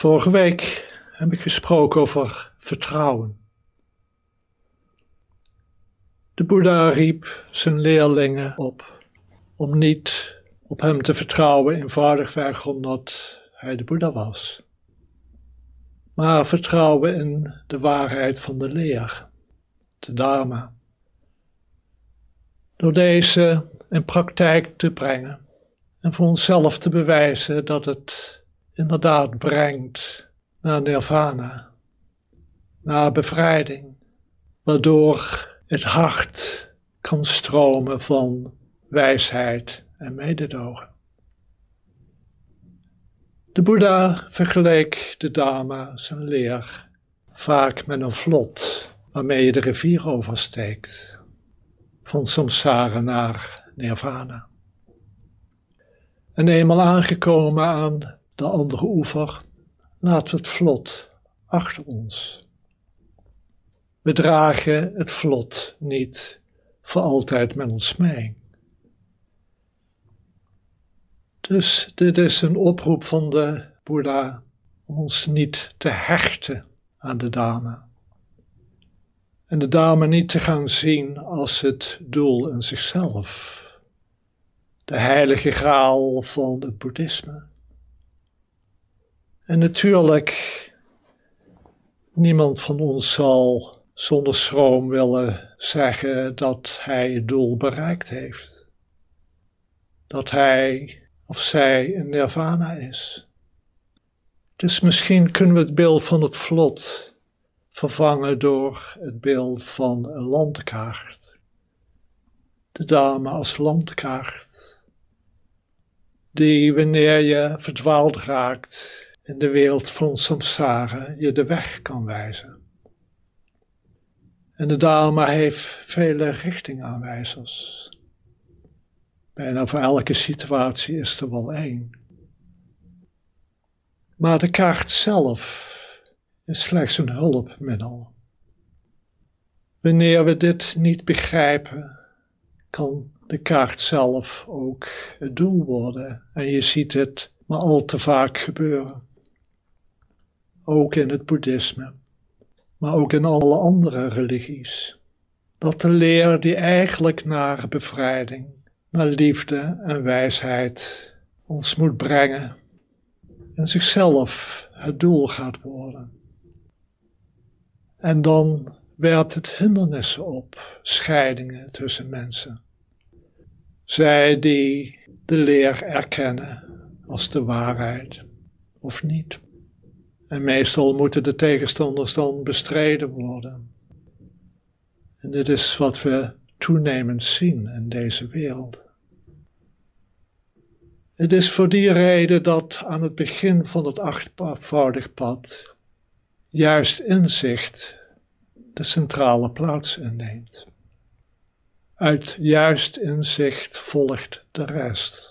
Vorige week heb ik gesproken over vertrouwen. De Boeddha riep zijn leerlingen op om niet op hem te vertrouwen, eenvoudigweg omdat hij de Boeddha was, maar vertrouwen in de waarheid van de leer, de Dharma. Door deze in praktijk te brengen en voor onszelf te bewijzen dat het inderdaad brengt naar nirvana, naar bevrijding, waardoor het hart kan stromen van wijsheid en mededogen. De Boeddha vergeleek de Dharma, zijn leer, vaak met een vlot waarmee je de rivier oversteekt, van samsara naar nirvana. En eenmaal aangekomen aan de andere oever, laten we het vlot achter ons. We dragen het vlot niet voor altijd met ons mee. Dus dit is een oproep van de Boeddha om ons niet te hechten aan de dame. En de dame niet te gaan zien als het doel in zichzelf. De heilige graal van het boeddhisme. En natuurlijk, niemand van ons zal zonder schroom willen zeggen dat hij het doel bereikt heeft. Dat hij of zij een nirvana is. Dus misschien kunnen we het beeld van het vlot vervangen door het beeld van een landkaart. De dame als landkaart, die wanneer je verdwaald raakt in de wereld van samsara je de weg kan wijzen. En de Dharma heeft vele richtingaanwijzers. Bijna voor elke situatie is er wel één. Maar de kaart zelf is slechts een hulpmiddel. Wanneer we dit niet begrijpen, kan de kaart zelf ook het doel worden. En je ziet het maar al te vaak gebeuren. Ook in het boeddhisme maar ook in alle andere religies. Dat de leer die eigenlijk naar bevrijding, naar liefde en wijsheid ons moet brengen, in zichzelf het doel gaat worden. En dan werpt het hindernissen op, scheidingen tussen mensen. Zij die de leer erkennen als de waarheid of niet. En meestal moeten de tegenstanders dan bestreden worden. En dit is wat we toenemend zien in deze wereld. Het is voor die reden dat aan het begin van het achtvoudig pad juist inzicht de centrale plaats inneemt. Uit juist inzicht volgt de rest.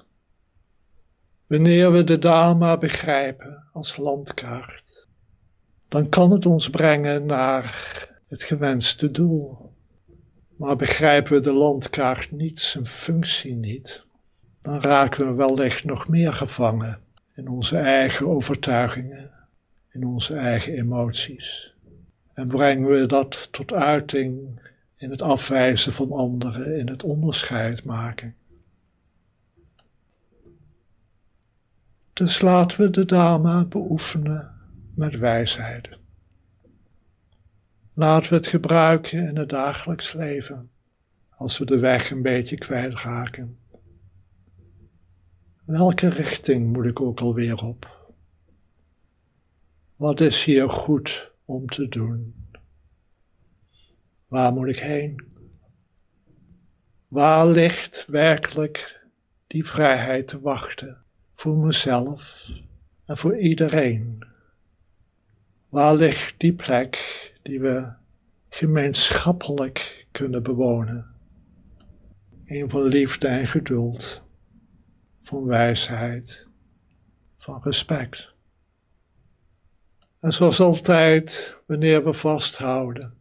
Wanneer we de Dharma begrijpen als landkaart, dan kan het ons brengen naar het gewenste doel. Maar begrijpen we de landkaart niet, zijn functie niet, dan raken we wellicht nog meer gevangen in onze eigen overtuigingen, in onze eigen emoties. En brengen we dat tot uiting in het afwijzen van anderen, in het onderscheid maken. Dus laten we de Dharma beoefenen met wijsheid. Laten we het gebruiken in het dagelijks leven, als we de weg een beetje kwijtraken. Welke richting moet ik ook alweer op? Wat is hier goed om te doen? Waar moet ik heen? Waar ligt werkelijk die vrijheid te wachten voor mezelf en voor iedereen? Waar ligt die plek die we gemeenschappelijk kunnen bewonen? Een van liefde en geduld, van wijsheid, van respect. En zoals altijd, wanneer we vasthouden,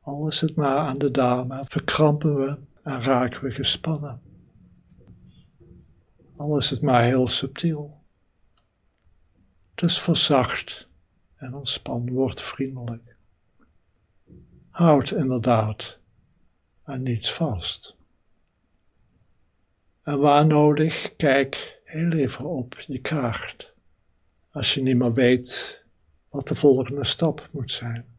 al is het maar aan de dame, verkrampen we en raken we gespannen. Al is het maar heel subtiel. Dus verzacht en ontspan, word vriendelijk. Houd inderdaad aan niets vast. En waar nodig, kijk heel even op je kaart. Als je niet meer weet wat de volgende stap moet zijn.